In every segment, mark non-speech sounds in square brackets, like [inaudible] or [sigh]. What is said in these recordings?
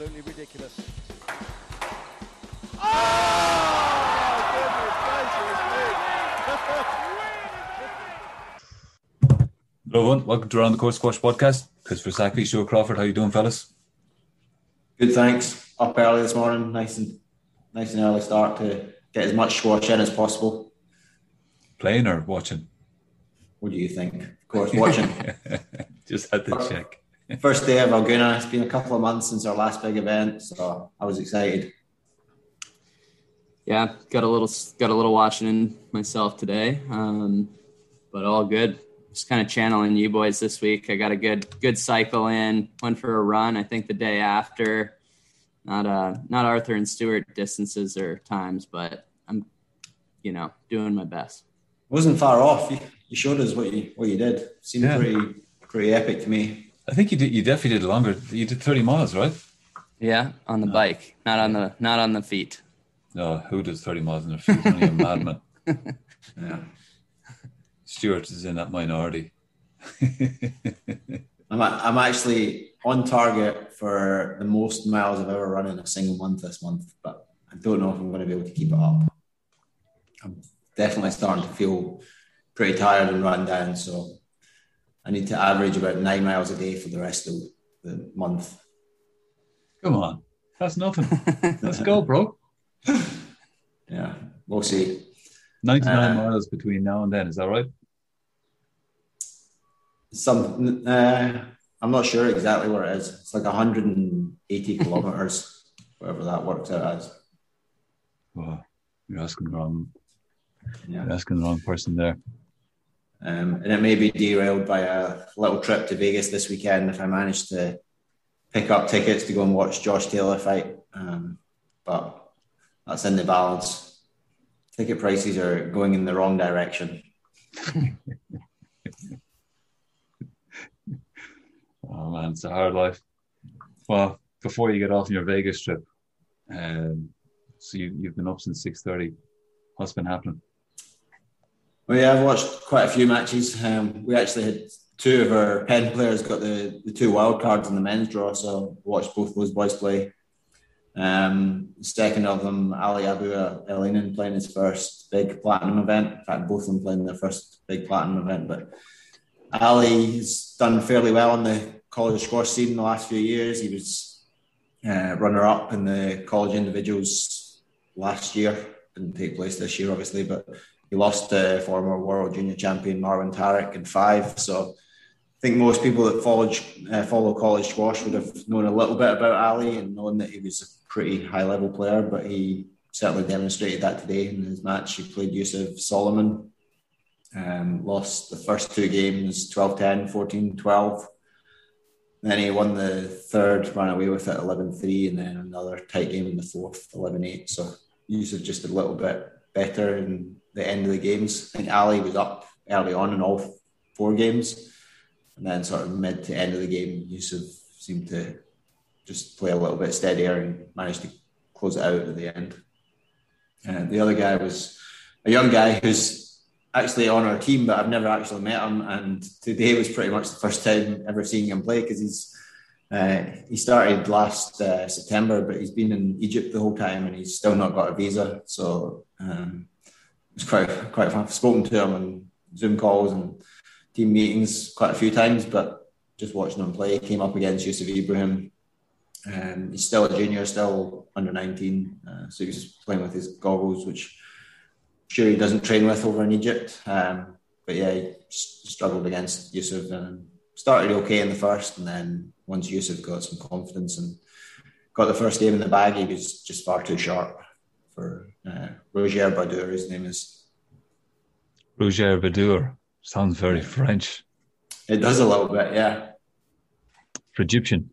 absolutely ridiculous. Oh, Hello, everyone. [laughs] Welcome to Around the Court Squash podcast. Christopher Sackley, Stuart Crawford. How you doing, fellas? Good, thanks. Up early this morning, nice and nice and early start to get as much squash in as possible. Playing or watching? What do you think? Of course, watching. [laughs] Just had to check. First day of El Gouna. It's been a couple of months since our last big event, so I was excited. Yeah, got a little got a little watching in myself today, um, but all good. Just kind of channeling you boys this week. I got a good good cycle in. Went for a run. I think the day after. Not uh not Arthur and Stewart distances or times, but I'm, you know, doing my best. Wasn't far off. You, you showed us what you what you did. Seemed yeah. pretty pretty epic to me. I think you did. You definitely did longer. You did thirty miles, right? Yeah, on the no. bike, not on the not on the feet. No, who does thirty miles on their feet? Only a madman. [laughs] yeah, Stuart is in that minority. [laughs] I'm I'm actually on target for the most miles I've ever run in a single month this month, but I don't know if I'm going to be able to keep it up. I'm definitely starting to feel pretty tired and run down, so I need to average about nine miles a day for the rest of the month. Come on, that's nothing. [laughs] Let's go, bro. yeah, we'll see. 99 uh, miles between now and then, is that right? Some, uh, I'm not sure exactly where it is. It's like 180 kilometers, [laughs] whatever that works out as. Well, you're asking the wrong. Yeah. You're asking the wrong person there. Um, and it may be derailed by a little trip to Vegas this weekend if I manage to pick up tickets to go and watch Josh Taylor fight. Um, but that's in the balance. Ticket prices are going in the wrong direction. [laughs] oh man, it's a hard life. Well, before you get off your Vegas trip, um, so you, you've been up since six thirty. What's been happening? Well, yeah, I've watched quite a few matches. Um, we actually had two of our Penn players got the, the two wild cards in the men's draw, so watched both those boys play. Um, second of them, Ali Abu Elinin playing his first big platinum event. In fact, both of them playing their first big platinum event. But Ali has done fairly well on the college squash scene in the last few years. He was uh, runner up in the college individuals last year. Didn't take place this year, obviously, but he lost to former world junior champion Marwan Tarek in five. So I think most people that follow, uh, follow college squash would have known a little bit about Ali and known that he was a pretty high level player, but he certainly demonstrated that today in his match. He played Yusuf Soliman, um, lost the first two games 12 10, 14 12. Then he won the third, ran away with it 11 3, and then another tight game in the fourth, 11 8. So Yusuf just a little bit better in the end of the games. I think Ali was up early on in all four games, and then sort of mid to end of the game, Yusuf seemed to just play a little bit steadier and managed to close it out at the end. And the other guy was a young guy who's actually on our team, but I've never actually met him. And today was pretty much the first time ever seeing him play because he's uh, he started last uh, September, but he's been in Egypt the whole time and he's still not got a visa. So um, quite quite. I've spoken to him on Zoom calls and team meetings quite a few times, but just watching him play, came up against Yusuf Ibrahim. Um, he's still a junior, still under 19, uh, so he's just playing with his goggles, which sure he doesn't train with over in Egypt. Um, but yeah, he struggled against Yusuf and started okay in the first, and then once Yusuf got some confidence and got the first game in the bag, he was just far too sharp for uh, Roger Badour. His name is Roger Badour. Sounds very French. It does a little bit, yeah. For Egyptian.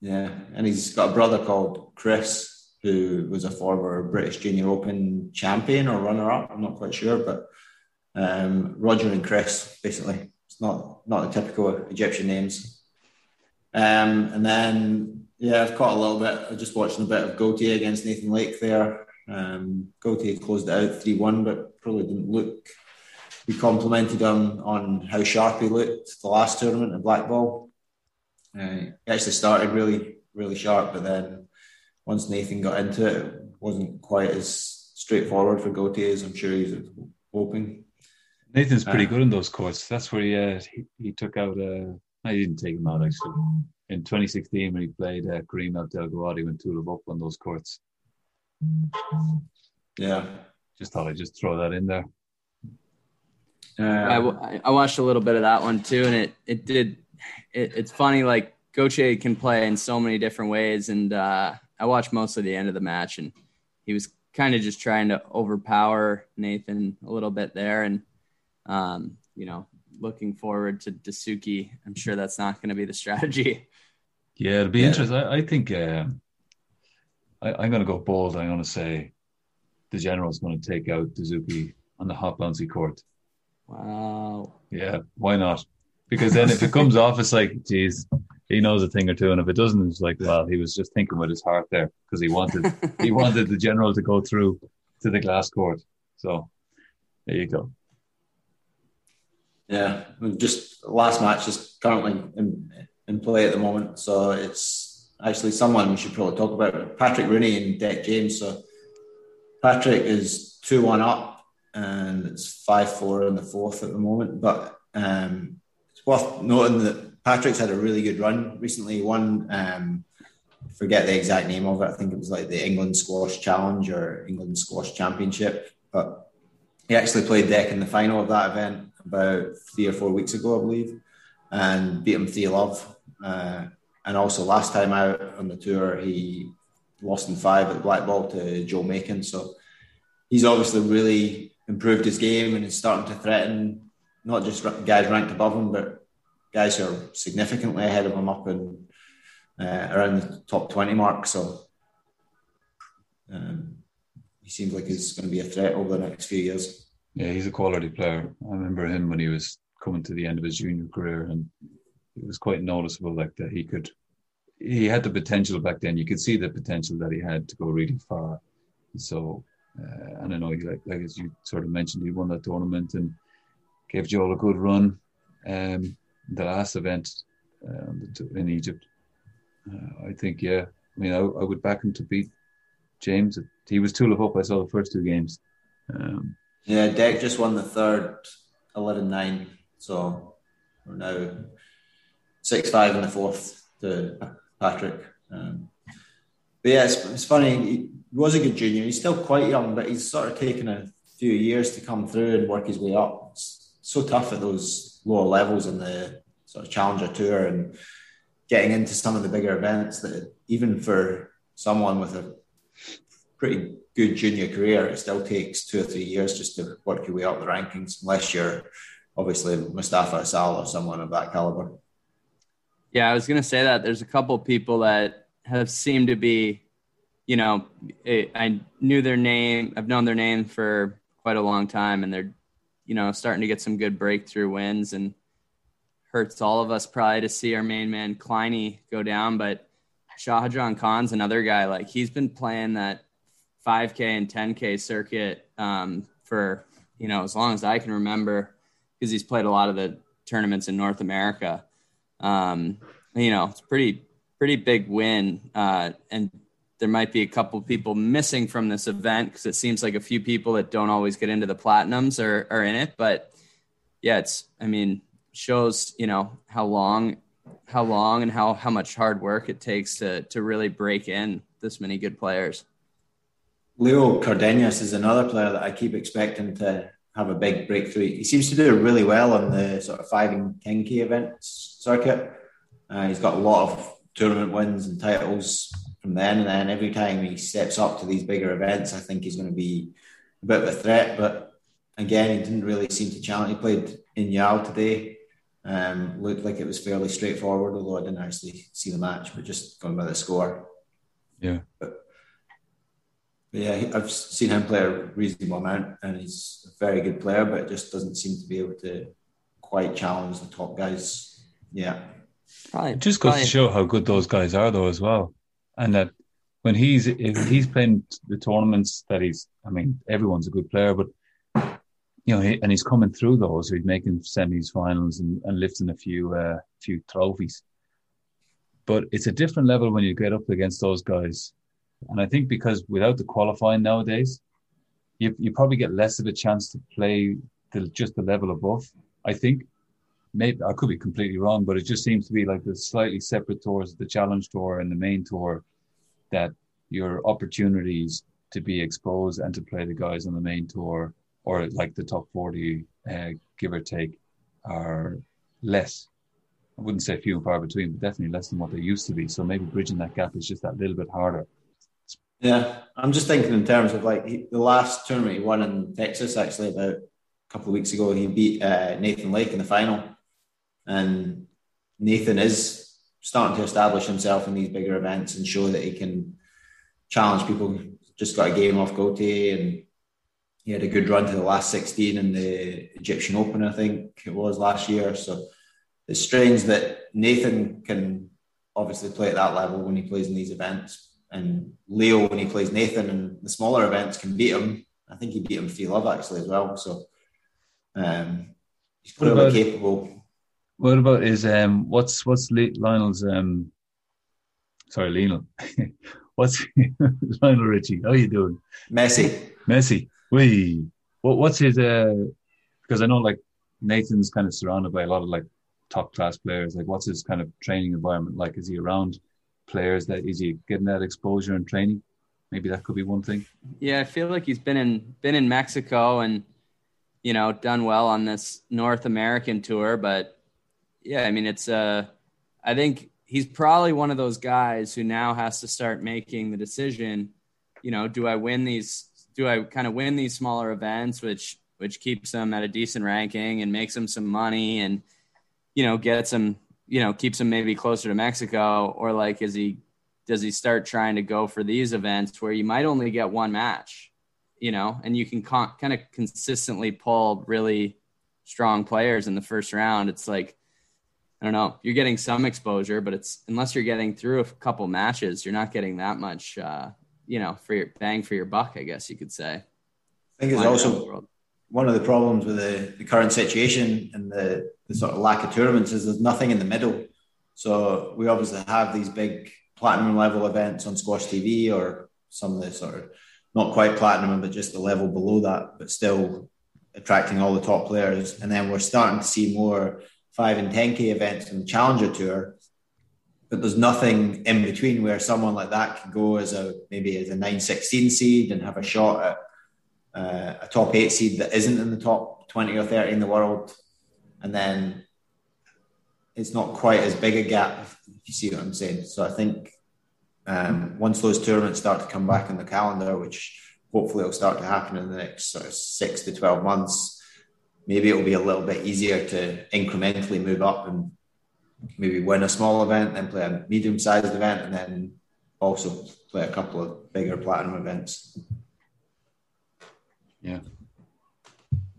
Yeah, and he's got a brother called Chris, who was a former British Junior Open champion or runner-up. I'm not quite sure, but um, Roger and Chris, basically. It's not not the typical Egyptian names. Um, and then yeah, I've caught a little bit. I just watching a bit of Gaultier against Nathan Lake there. Um, Gaultier closed it out 3 1, but probably didn't look. We complimented him on how sharp he looked the last tournament in Black Ball. Uh, he actually started really, really sharp, but then once Nathan got into it, it wasn't quite as straightforward for Gaultier as I'm sure he was hoping. Nathan's pretty Uh, good in those courts. That's where he uh, he, he took out. Uh, I didn't take him out actually. In 2016, when he played uh, Kareem Abdel Gawadi, went two up on those courts. Yeah. Just thought I'd just throw that in there. I, w- I- I watched a little bit of that one too, and it it did. It, it's funny, like Gaultier can play in so many different ways, and uh, I watched most of the end of the match, and he was kind of just trying to overpower Nathan a little bit there, and um, you know, looking forward to Dessouky. I'm sure that's not going to be the [laughs] strategy. Yeah, it'll be Yeah. interesting. I, I think um, I, I'm going to go bold. I'm going to say the general's going to take out Dessouky on the hot bouncy court. Wow. Yeah, why not? Because then if it comes off, it's like, geez, he knows a thing or two, and if it doesn't, it's like, well, he was just thinking with his heart there because he wanted [laughs] he wanted the general to go through to the glass court. So there you go. Yeah, just last match is currently in, in play at the moment, so it's actually someone we should probably talk about. Patrick Rooney and Dec James. So Patrick is two one up, and it's five four in the fourth at the moment. But um, it's worth noting that Patrick's had a really good run recently. He won. Um, forget the exact name of it. I think it was like the England Squash Challenge or England Squash Championship, but he actually played Dec in the final of that event about three or four weeks ago, I believe, and beat him 3 love. Uh, and also, last time out on the tour, he lost in five at Black Ball to Joe Makin. So he's obviously really improved his game and is starting to threaten not just guys ranked above him, but guys who are significantly ahead of him up in uh, around the top 20 mark. So um, he seems like he's going to be a threat over the next few years. Yeah, he's a quality player. I remember him when he was coming to the end of his junior career, and it was quite noticeable, like that he could. He had the potential back then. You could see the potential that he had to go really far. So, uh, and I know, he, like, like as you sort of mentioned, he won that tournament and gave Joel a good run. Um, the last event um, in Egypt, uh, I think, yeah. I mean, I, I would back him to beat James. He was two up. I saw the first two games. Um, Yeah, Dec just won the third 11 9. So we're now 6 5 in the fourth to Patrick. Um, but yeah, it's, it's funny. He was a good junior. He's still quite young, but he's sort of taken a few years to come through and work his way up. It's so tough at those lower levels in the sort of Challenger Tour and getting into some of the bigger events that even for someone with a pretty good junior career, it still takes two or three years just to work your way up the rankings, unless you're obviously Mostafa Asal or someone of that caliber. Yeah, I was going to say that there's a couple people that have seemed to be, you know, I knew their name, I've known their name for quite a long time, and they're, you know, starting to get some good breakthrough wins, and hurts all of us probably to see our main man Kleiny go down, but Shahjahan Khan's another guy. Like he's been playing that 5K and 10K circuit um, for you know as long as I can remember, because he's played a lot of the tournaments in North America. Um, you know, it's pretty pretty big win, uh, and there might be a couple people missing from this event because it seems like a few people that don't always get into the platinums are are in it. But yeah, it's I mean shows you know how long how long and how how much hard work it takes to to really break in this many good players. Leo Cardenas is another player that I keep expecting to have a big breakthrough. He seems to do really well on the sort of five and ten k events circuit. Uh, he's got a lot of tournament wins and titles from then, and then every time he steps up to these bigger events, I think he's going to be a bit of a threat. But again, he didn't really seem to challenge. He played Eain Yow today. Um, looked like it was fairly straightforward, although I didn't actually see the match, but just going by the score. yeah. But, but yeah, I've seen him play a reasonable amount, and he's a very good player, but just doesn't seem to be able to quite challenge the top guys. Yeah, Probably It just goes probably- to show how good those guys are, though, as well. And that when he's if he's playing the tournaments that he's, I mean, everyone's a good player, but you know, he, and he's coming through those. He's making semis, finals, and, and lifting a few uh, few trophies. But it's a different level when you get up against those guys, And I think because without the qualifying nowadays, you you probably get less of a chance to play the, just the level above. I think. Maybe I could be completely wrong, but it just seems to be like the slightly separate tours, the challenge tour and the main tour, that your opportunities to be exposed and to play the guys on the main tour or like the top 40, uh, give or take, are less. I wouldn't say few and far between, but definitely less than what they used to be. So maybe bridging that gap is just that little bit harder. Yeah, I'm just thinking in terms of like he, the last tournament he won in Texas, actually, about a couple of weeks ago, he beat uh, Nathan Lake in the final. And Nathan is starting to establish himself in these bigger events and show that he can challenge people. Just got a game off Gaultier and he had a good run to the last 16 in the Egyptian Open, I think it was last year. So it's strange that Nathan can obviously play at that level when he plays in these events. And Leo, when he plays Nathan in the smaller events, can beat him. I think he beat him free love actually as well. So um, he's clearly capable. What about is um what's what's Lionel's um sorry Lionel. [laughs] What's [laughs] Lionel Richie? How are you doing? Messi. Messi. We what what's his uh because I know like Nathan's kind of surrounded by a lot of like top class players. Like what's his kind of training environment like? Is he around players that is he getting that exposure and training maybe that could be one thing yeah I feel like he's been in been in Mexico and you know done well on this North American tour but yeah, I mean, it's uh, I think he's probably one of those guys who now has to start making the decision. You know, do I win these? Do I kind of win these smaller events, which which keeps him at a decent ranking and makes him some money, and you know, gets him, you know, keeps him maybe closer to Mexico, or like, is he does he start trying to go for these events where you might only get one match, you know, and you can con- kind of consistently pull really strong players in the first round? It's like I don't know. You're getting some exposure, but it's unless you're getting through a couple matches, you're not getting that much, uh, you know, for your bang for your buck. I guess you could say. I think it's also one of the problems with the, the current situation and the, the sort of lack of tournaments is there's nothing in the middle. So we obviously have these big platinum level events on Squash TV or some of the sort of not quite platinum, but just the level below that, but still attracting all the top players. And then we're starting to see more five and 10K events in the Challenger Tour. But there's nothing in between where someone like that can go as a maybe as a 916 seed and have a shot at uh, a top eight seed that isn't in the top 20 or 30 in the world. And then it's not quite as big a gap, if you see what I'm saying. So I think um, once those tournaments start to come back in the calendar, which hopefully will start to happen in the next sort of six to 12 months, maybe it'll be a little bit easier to incrementally move up and maybe win a small event, then play a medium sized event, and then also play a couple of bigger platinum events. Yeah.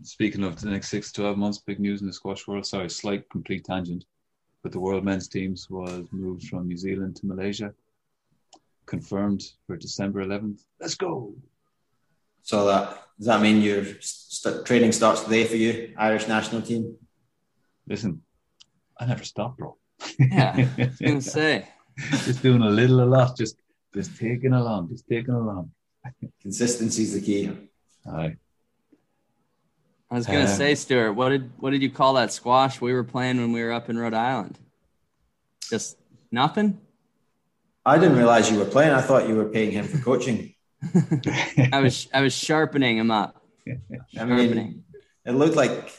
Speaking of the next six to 12 months, big news in the squash world. Sorry, slight complete tangent. But the world men's teams was moved from New Zealand to Malaysia. Confirmed for December 11th. Let's go. So that does that mean your st- training starts today for you, Irish national team? Listen, I never stop, bro. Yeah, I was [laughs] gonna say. just doing a little, a lot, just just taking along, just taking along. Consistency is the key. Aye. I was gonna um, say, Stuart, what did what did you call that squash we were playing when we were up in Rhode Island? Just nothing. I didn't realize you were playing. I thought you were paying him for [laughs] coaching. I was I was sharpening him up. I mean, it looked like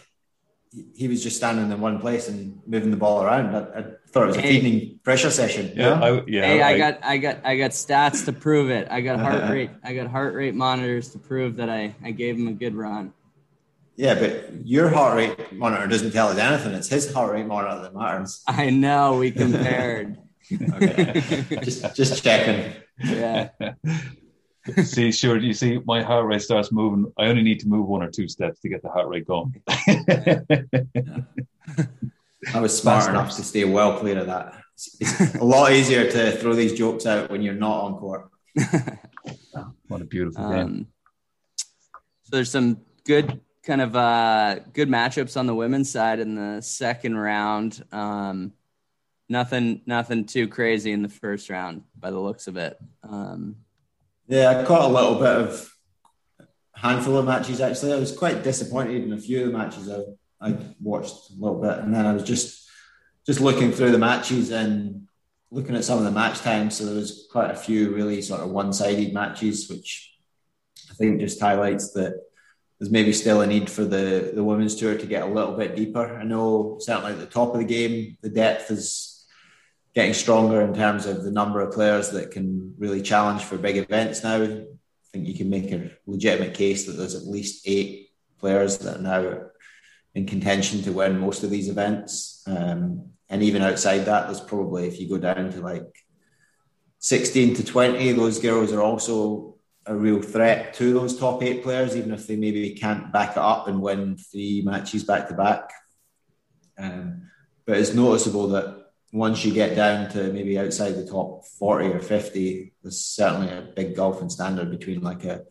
he was just standing in one place and moving the ball around. I, I thought it was a hey, feeding pressure session. Yeah, I, yeah. Hey, I, I, got I got I got stats to prove it. I got heart [laughs] rate. I got heart rate monitors to prove that I I gave him a good run. Yeah, but your heart rate monitor doesn't tell us anything. It's his heart rate monitor that matters. [laughs] I know. We compared. [laughs] okay, just just checking. Yeah see, sure. You see, my heart rate starts moving. I only need to move one or two steps to get the heart rate going. [laughs] I was smart enough to stay well clear of that. It's a lot easier to throw these jokes out when you're not on court. oh, [laughs] what a beautiful game. Um, so there's some good kind of uh, good matchups on the women's side in the second round. Um, nothing, nothing too crazy in the first round by the looks of it. Um, Yeah, I caught a little bit of handful of matches actually. I was quite disappointed in a few of the matches I, I watched a little bit, and then I was just just looking through the matches and looking at some of the match times. So there was quite a few really sort of one sided matches, which I think just highlights that there's maybe still a need for the the women's tour to get a little bit deeper. I know certainly at the top of the game, the depth is getting stronger in terms of the number of players that can really challenge for big events now. I think you can make a legitimate case that there's at least eight players that are now in contention to win most of these events. Um, and even outside that, there's probably, if you go down to like 16 to 20, those girls are also a real threat to those top eight players, even if they maybe can't back it up and win three matches back to back. Um, but it's noticeable that once you get down to maybe outside the top 40 or 50, there's certainly a big gulf in standard between like a,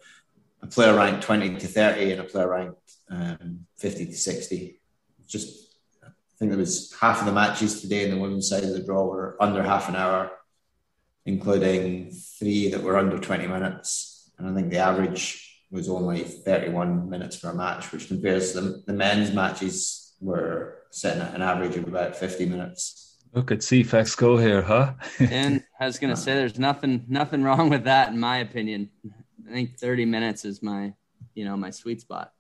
a player ranked 20 to 30 and a player ranked um, 50 to 60. Just, I think there was half of the matches today in the women's side of the draw were under half an hour, including three that were under 20 minutes. And I think the average was only 31 minutes per match, which compares to the, the men's matches were sitting at an average of about 50 minutes. Look at CFAX go here, huh? and [laughs] I was gonna say, there's nothing nothing wrong with that, in my opinion. I think 30 minutes is my, you know, my sweet spot.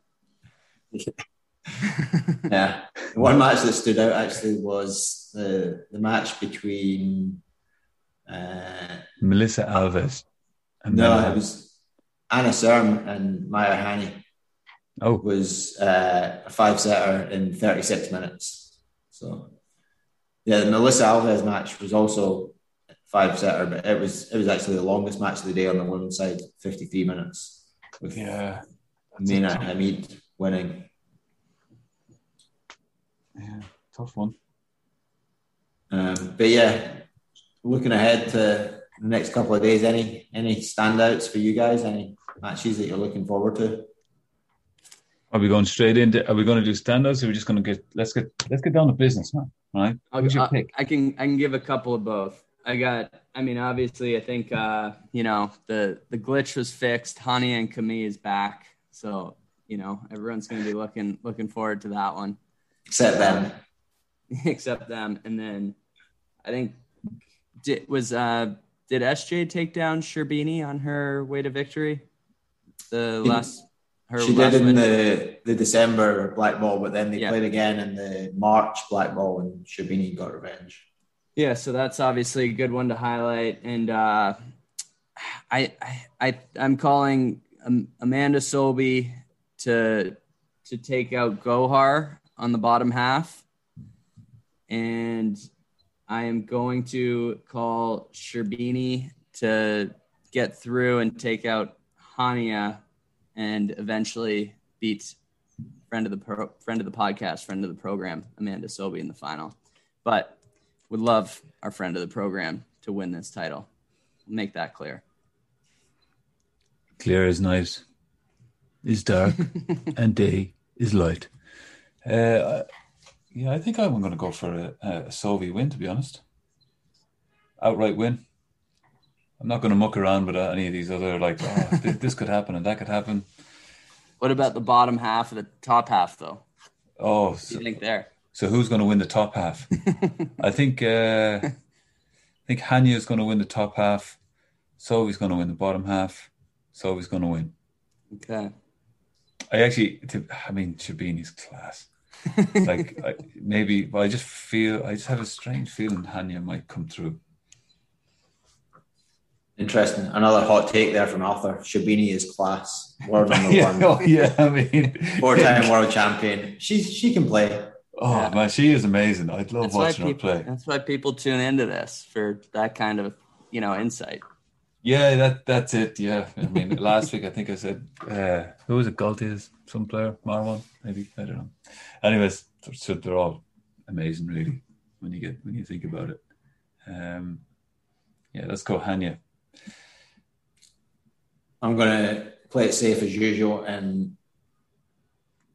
yeah, one match that stood out actually was the the match between uh, Melissa Alves. And no, it was Anna Serme and Maya Hani. Oh, was uh, a five setter in 36 minutes. So yeah, the Melissa Alves match was also five setter, but it was it was actually the longest match of the day on the women's side, fifty three minutes. With yeah, Menna Hamed winning. Yeah, tough one. Um, but yeah, looking ahead to the next couple of days, any any standouts for you guys? Any matches that you're looking forward to? Are we going straight into? Are we going to do standouts? Or are we just going to get? Let's get let's get down to business, man right? Who's your pick? I can I can give a couple of both. I got. I mean, obviously, I think uh, you know the the glitch was fixed. Hania and Camille is back, so you know everyone's going to be looking looking forward to that one. Except them. [laughs] Except them, and then I think did was uh did SJ take down Sherbini on her way to victory? The last her she did in win. the the December black ball, but then they yeah. played again in the March black ball, and Sherbini got revenge. Yeah, so that's obviously a good one to highlight, and uh, I I I'm calling Amanda Sobhy to to take out Gohar on the bottom half, and I am going to call Sherbini to get through and take out Hania and eventually beat friend of the pro, friend of the podcast, friend of the program, Amanda Sobhy in the final. But would love our friend of the program to win this title. make that clear. Clear as night is dark [laughs] and day is light. Uh, yeah, I think I'm going to go for a, a Sobhy win, to be honest. Outright win. I'm not going to muck around with any of these other like oh, [laughs] this could happen and that could happen. What about the bottom half of the top half, though? Oh, so, you think there? So who's going to win the top half? [laughs] I think uh, I think Hania is going to win the top half. So he's going to win the bottom half. So he's going to win. Okay. I actually, I mean, Sherbini's class. [laughs] like I, maybe, but I just feel I just have a strange feeling Hania might come through. Interesting. Another hot take there from Arthur. Sherbini is class. World [laughs] number yeah, one. Oh, yeah, I mean, [laughs] four-time [laughs] world champion. She she can play. Oh yeah. man, she is amazing. I'd love that's watching people, her play. That's why people tune into this for that kind of you know insight. Yeah, that that's it. Yeah, I mean, last week I think I said uh, who was it? Gaultier, some player, Marwan, maybe I don't know. Anyways, so they're all amazing, really, when you get when you think about it. Um, yeah, let's go Hania. I'm going to play it safe as usual. And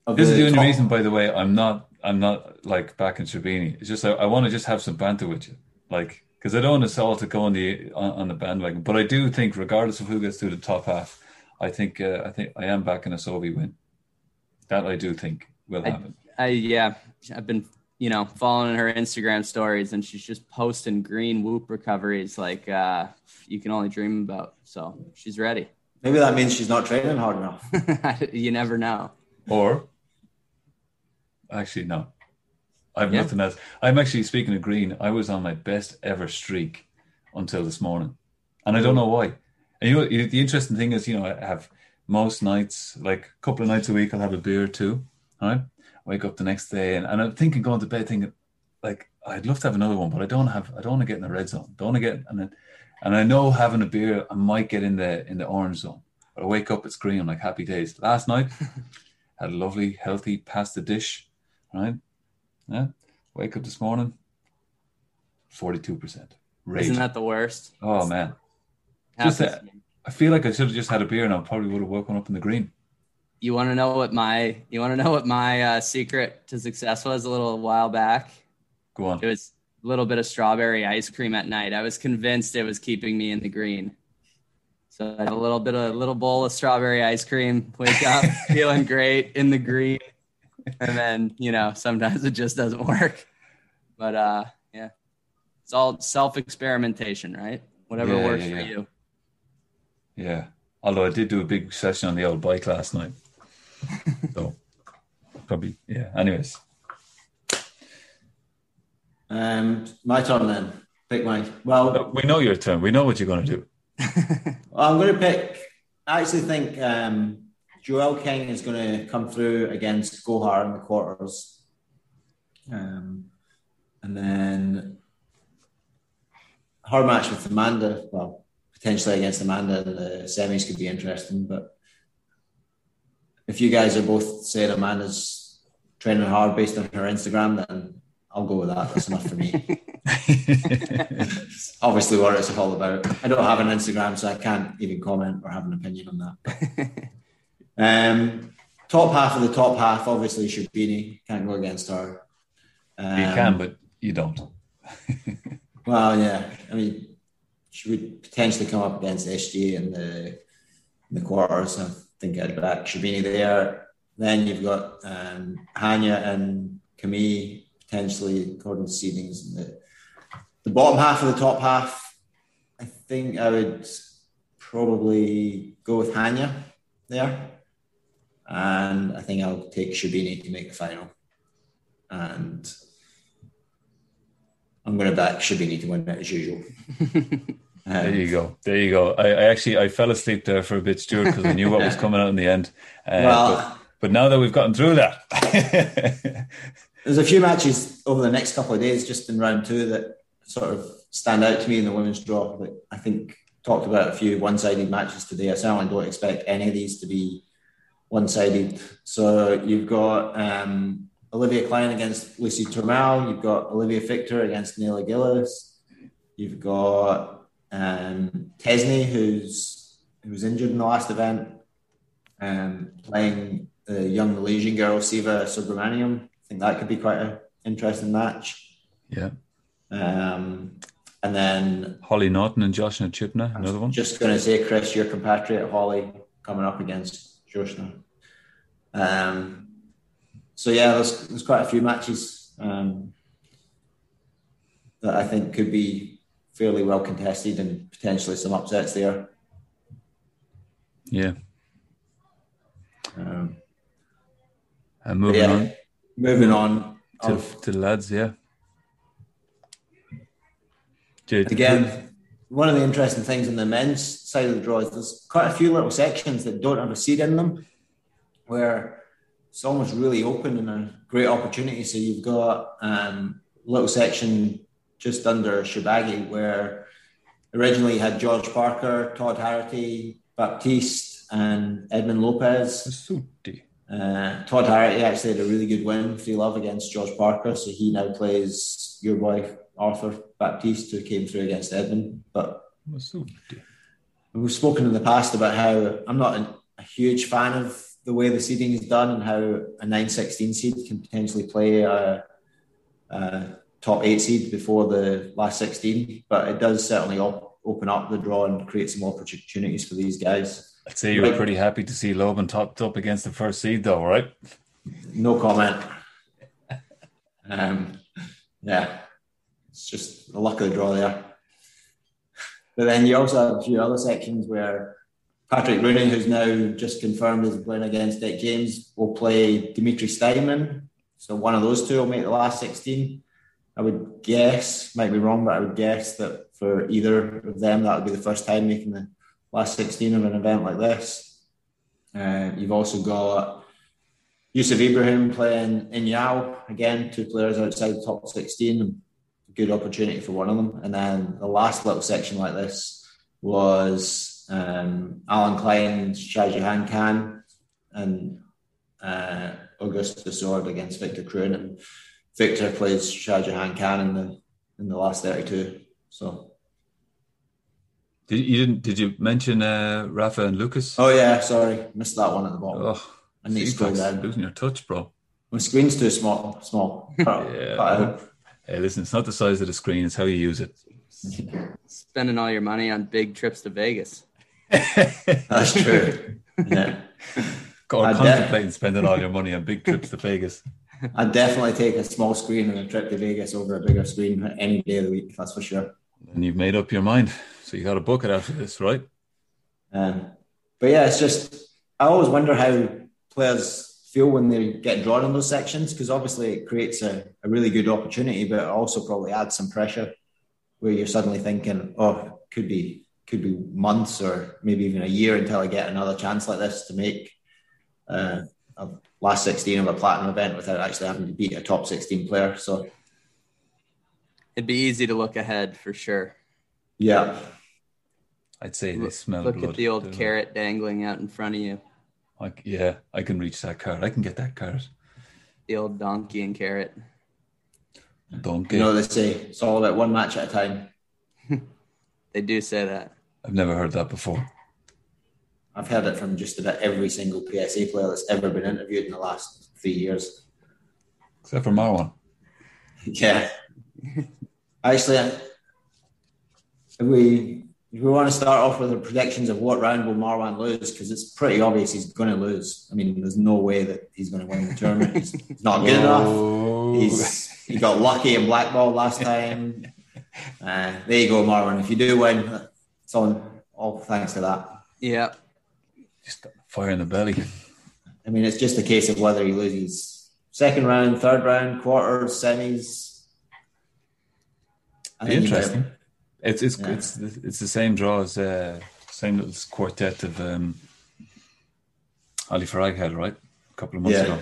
this is the only top... reason, by the way, I'm not. I'm not like back in Sherbini. It's just I, I want to just have some banter with you, like because I don't want us all to go on the on, on the bandwagon. But I do think, regardless of who gets through the top half, I think uh, I think I am backing a Sobhy win. That I do think will happen. I yeah, I've been you know following her Instagram stories, and she's just posting green whoop recoveries like uh, you can only dream about. So she's ready. Maybe that means she's not training hard enough. [laughs] you never know. Or actually, no. I've Yeah. nothing else. I'm actually speaking of green. I was on my best ever streak until this morning, and I don't know why. And you know, the interesting thing is, you know, I have most nights, like a couple of nights a week, I'll have a beer or two. All right, wake up the next day, and, and I'm thinking going to bed, thinking like I'd love to have another one, but I don't have. I don't want to get in the red zone. Don't want to get and then, and I know having a beer, I might get in the in the orange zone. But I wake up, it's green. I'm like happy days. Last night, [laughs] had a lovely, healthy pasta dish. Right, yeah. Wake up this morning, forty-two percent. Isn't that the worst? Oh man, Just that- I feel like I should have just had a beer, and I probably would have woken up in the green. You want to know what my you want to know what my uh, secret to success was a little while back? Go on. It was a little bit of strawberry ice cream at night. I was convinced it was keeping me in the green. So I had a little bit of a little bowl of strawberry ice cream, wake up [laughs] feeling great in the green. And then, you know, sometimes it just doesn't work. But uh yeah. It's all self experimentation, right? Whatever Yeah, works yeah, for you. Yeah. Although I did do a big session on the old bike last night. So probably, yeah. Anyways, Um, my turn then. Pick my. Well, we know your turn. We know what you're going to do. Well, [laughs] I'm going to pick. I actually think um, Joelle King is going to come through against Gohar in the quarters, um, and then her match with Amanda. Well, potentially against Amanda in the semis could be interesting. But if you guys are both saying Amanda's training hard based on her Instagram, then I'll go with that. That's enough for me. [laughs] [laughs] obviously what it's all about. I don't have an Instagram, so I can't even comment or have an opinion on that. [laughs] um, top half of the top half, obviously Sherbini can't go against her. Um, you can, but you don't. Well, yeah. I mean, she would potentially come up against SJ in the in the quarters. I think I'd back Sherbini there. Then you've got um, Hania and Camille potentially according to seedings. In the, the bottom half of the top half, I think I would probably go with Hania there. And I think I'll take Sherbini to make the final. And I'm going to back Sherbini to win it as usual. [laughs] There you go. There you go. I, I actually I fell asleep there for a bit, Stuart, because I knew what was [laughs] coming out in the end. Uh, Well- but, but now that we've gotten through that, [laughs] There's a few matches over the next couple of days, just in round two, that sort of stand out to me in the women's draw. But I think talked about a few one-sided matches today. I certainly don't expect any of these to be one-sided. So you've got um, Olivia Clyne against Lucy Turmel. You've got Olivia Victor against Nele Gilis. You've got um, Tesni, who's who was injured in the last event, um, playing the young Malaysian girl Siva Subramaniam. I think that could be quite an interesting match. yeah, Um, and then Hollie Naughton and Joshna Chinappa, another one. just going to say, Chris, your compatriot Holly coming up against Joshna. Um, so yeah, there's, there's quite a few matches um, that I think could be fairly well contested and potentially some upsets there. Yeah, Um, and moving yeah, on moving on. to, Of- to the lads. Yeah. Jade, Again, one of the interesting things in the men's side of the draw is there's quite a few little sections that don't have a seed in them, where it's almost really open and a great opportunity. So you've got um, a little section just under Shorbagy where originally had George Parker, Todd Harity, Baptiste, and Edmund Lopez. Uh, Todd Harity actually had a really good win, 3 love against George Parker. So he now plays your boy Arthur Baptiste, who came through against Edmund. But we've spoken in the past about how I'm not a, a huge fan of the way the seeding is done and how a 916 seed can potentially play a, a top eight seed before the last 16, but it does certainly op- open up the draw and create some opportunities for these guys. I'd say you were pretty happy to see Loban topped up against the first seed, though, right? No comment. um, yeah, it's just the luck of the draw there. But then you also have a few other sections where Patrick Rooney, who's now just confirmed is playing against Dec James, will play Dimitri Steinmann. So one of those two will make the last 16. I would guess, might be wrong, but I would guess that for either of them, that would be the first time making the last 16 of an event like this. Uh, you've also got Yusuf Ibrahim playing Eain Yow, again, two players outside the top 16. Good opportunity for one of them. And then the last little section like this was um, Alan Clyne, Shahjahan Khan, and uh, Desord against Victor Crouin. And Victor plays Shahjahan Khan in the in the last 32. So did you didn't? Did you mention uh, Rafa and Lucas? Oh yeah, sorry, missed that one at the bottom. Oh, I need to scroll down. Losing your touch, bro. My screen's too small. Small. [laughs] yeah. Hey, listen, it's not the size of the screen; it's how you use it. Spending all your money on big trips to Vegas. [laughs] That's true. [laughs] Yeah. Go on, contemplating spending all your money on big trips to Vegas. [laughs] I'd definitely take a small screen and a trip to Vegas over a bigger screen any day of the week. That's for sure. And you've made up your mind, so you got to book it after this, right? Um, but yeah, it's just I always wonder how players feel when they get drawn in those sections because obviously it creates a, a really good opportunity, but it also probably adds some pressure where you're suddenly thinking, oh, could be could be months or maybe even a year until I get another chance like this to make uh, a last 16 of a platinum event without actually having to beat a top 16 player. So it'd be easy to look ahead for sure. Yeah. I'd say they smell Look blood, at the old carrot dangling out in front of you. Like, yeah, I can reach that carrot. I can get that carrot. The old donkey and carrot. Donkey. You know, they say it's all about one match at a time. [laughs] they do say that. I've never heard that before. I've heard it from just about every single PSA player that's ever been interviewed in the last three years. Except for Marwan. [laughs] Yeah. Actually, if we if we want to start off with the predictions of what round will Marwan lose, because it's pretty obvious he's going to lose. I mean, there's no way that he's going to win the tournament. He's, he's not good enough. He's he got lucky in blackball last time. Uh, there you go, Marwan. If you do win, it's on all thanks to that. Yeah. Just fire in the belly. I mean, it's just a case of whether he loses second round, third round, quarters, semis. Interesting. It's it's yeah. it's it's the same draw as uh, same little quartet of um, Ali Farag had, right? A couple of months yeah, ago.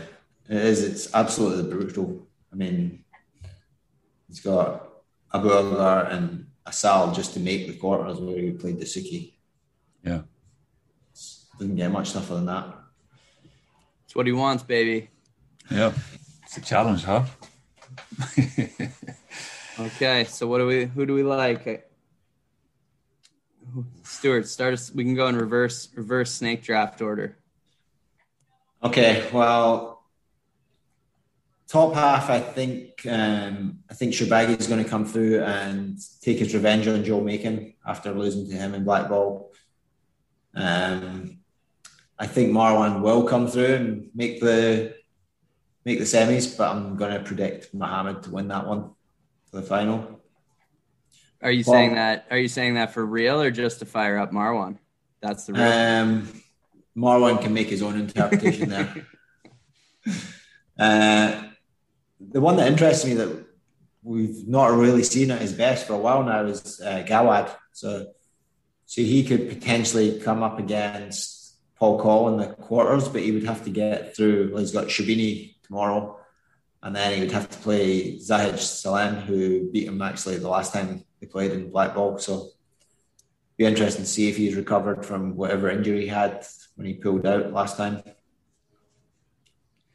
It is. It's absolutely brutal. I mean, he's got Abouelghar and Asal just to make the quarters where he played the Suki. Yeah. Doesn't get much tougher than that. It's what he wants, baby. Yeah. It's a challenge, huh? [laughs] okay, so what do we who do we like? Stuart, start us we can go in reverse reverse snake draft order. Okay, well top half I think um, I think Shorbagy is going to come through and take his revenge on Joe Makin after losing to him in black ball. Um, I think Marwan will come through and make the make the semis, but I'm going to predict Mohammed to win that one for the final. Are you well, saying that? Are you saying that for real or just to fire up Marwan? That's the real. Um, Marwan can make his own interpretation there. [laughs] Uh, the one that interests me that we've not really seen at his best for a while now is uh, Gawad. So, so he could potentially come up against Paul Coll in the quarters, but he would have to get through. Well, he's got Sherbini tomorrow, and then he would have to play Zahed Salem, who beat him actually the last time they played in black ball. So, be interesting to see if he's recovered from whatever injury he had when he pulled out last time.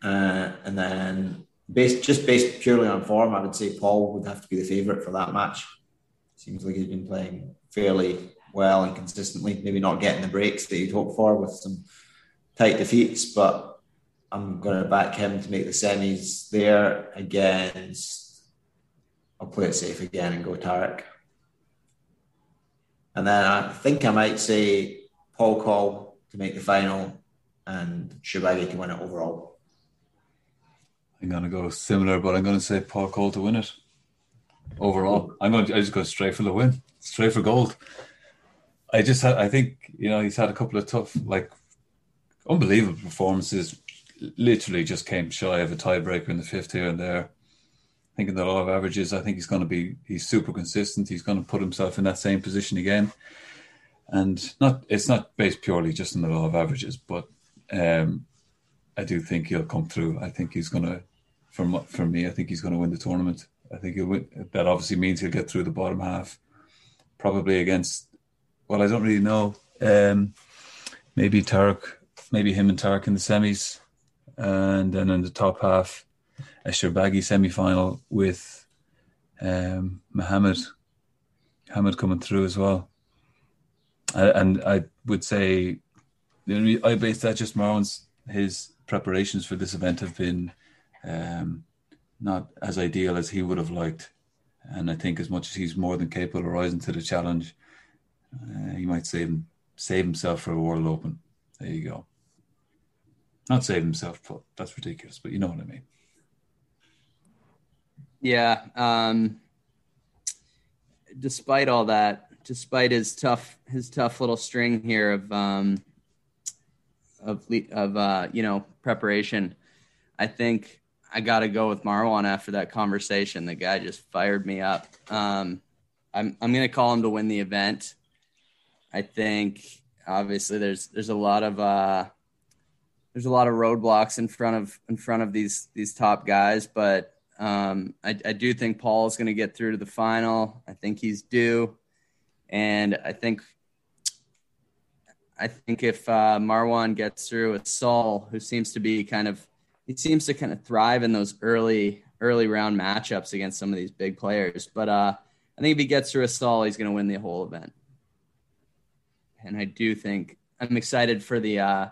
Uh, and then, based just based purely on form, I would say Paul would have to be the favourite for that match. Seems like he's been playing fairly well and consistently, maybe not getting the breaks that you'd hope for with some tight defeats, but I'm going to back him to make the semis there against I'll play it safe again and go Tarek. And then I think I might say Paul Coll to make the final and Shorbagy to win it overall. I'm gonna go similar, but I'm gonna say Paul Coll to win it overall. I'm going to I just go straight for the win, straight for gold. I just had, I think, you know, he's had a couple of tough, like, unbelievable performances. Literally just came shy of a tiebreaker in the fifth here and there. I think in the law of averages, I think he's going to be, he's super consistent. He's going to put himself in that same position again. And not, it's not based purely just on the law of averages, but um, I do think he'll come through. I think he's going to, for, for me, I think he's going to win the tournament. I think he'll win. That obviously means he'll get through the bottom half, probably against. Well, I don't really know. Um, maybe Tarek, maybe him and Tarek in the semis, and then in the top half, a Shorbagy semi-final with um, Mohammed, Mohammed coming through as well. and I would say, I base that just Marwan's his preparations for this event have been um, not as ideal as he would have liked. And I think as much as he's more than capable of rising to the challenge, uh, he might save save himself for a World Open. There you go. Not save himself, but that's ridiculous. But you know what I mean. Yeah. Um, despite all that, despite his tough his tough little string here of um, of of uh, you know preparation, I think I got to go with Marwan after that conversation. The guy just fired me up. Um, I'm I'm to call him to win the event. I think obviously there's there's a lot of uh, there's a lot of roadblocks in front of in front of these these top guys, but um, I, I do think Paul is going to get through to the final. I think he's due, and I think I think if uh, Marwan gets through with Asal, who seems to be kind of he seems to kind of thrive in those early early round matchups against some of these big players. But uh, I think if he gets through Asal, he's going to win the whole event. And I do think I'm excited for the uh,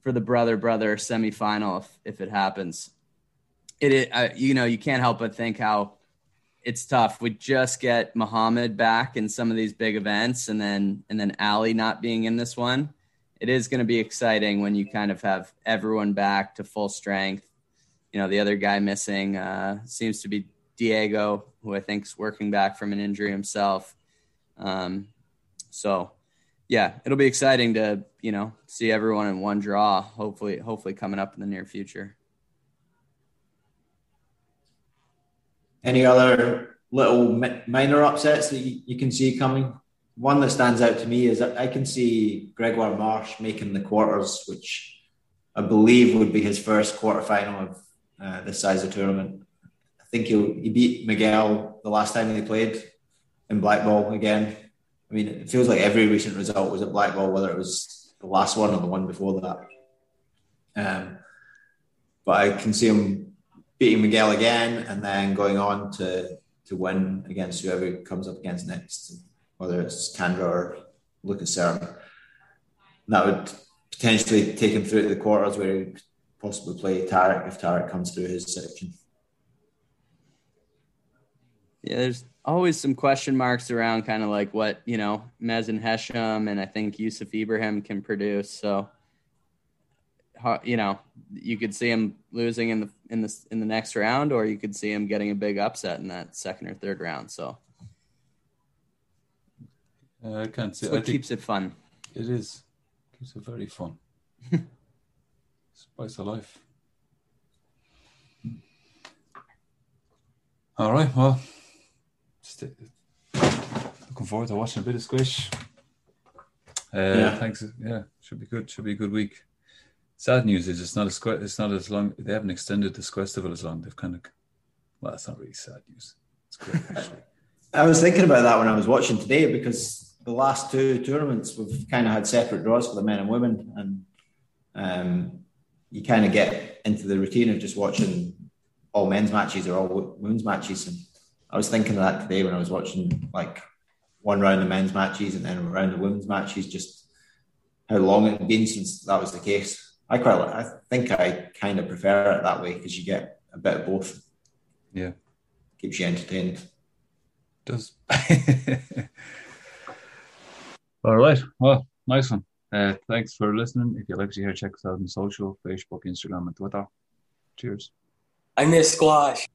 for the brother brother semifinal if if it happens. It, uh, you know you can't help but think how it's tough. We just get Muhammad back in some of these big events, and then and then Ali not being in this one it is going to be exciting when you kind of have everyone back to full strength. You know, the other guy missing uh, seems to be Diego, who I think is working back from an injury himself. Um, so, yeah, it'll be exciting to you know see everyone in one draw. Hopefully, hopefully coming up in the near future. Any other little minor upsets that you, can see coming? one that stands out to me is that I can see Gregoire Marche making the quarters, which I believe would be his first quarterfinal of uh, this size of tournament. I think he he beat Miguel the last time they played in blackball again. I mean, it feels like every recent result was at blackball, whether it was the last one or the one before that. Um, but I can see him beating Miguel again and then going on to to win against whoever comes up against next whether it's Tandra or Lucas Serme. That would potentially take him through to the quarters where he'd possibly play Tarek if Tarek comes through his section. Yeah, there's always some question marks around kind of like what, you know, Mazen Hesham and I think Youssef Ibrahim can produce. So, you know, you could see him losing in the in the in the next round, or you could see him getting a big upset in that second or third round. So uh, I can't say. That's what keeps it fun. It is. Keeps it very fun. [laughs] Spice of life. All right. Well, looking forward to watching a bit of squish. Uh, yeah. Thanks. Yeah, should be good. Should be a good week. Sad news is it's not as it's not as long. They haven't extended the squash festival as long. They've kind of well, that's not really sad news. It's great [laughs] actually. I was thinking about that when I was watching today because the last two tournaments we've kind of had separate draws for the men and women, and um, you kind of get into the routine of just watching all men's matches or all women's matches. And I was thinking of that today when I was watching like one round of men's matches and then around the women's matches, just how long it had been since that was the case. I quite, I think I kind of prefer it that way because you get a bit of both. Yeah, keeps you entertained. does. [laughs] All right. Well, nice one. Uh, thanks for listening. If you like what you hear, check us out on social, Facebook, Instagram, and Twitter. Cheers. I miss squash.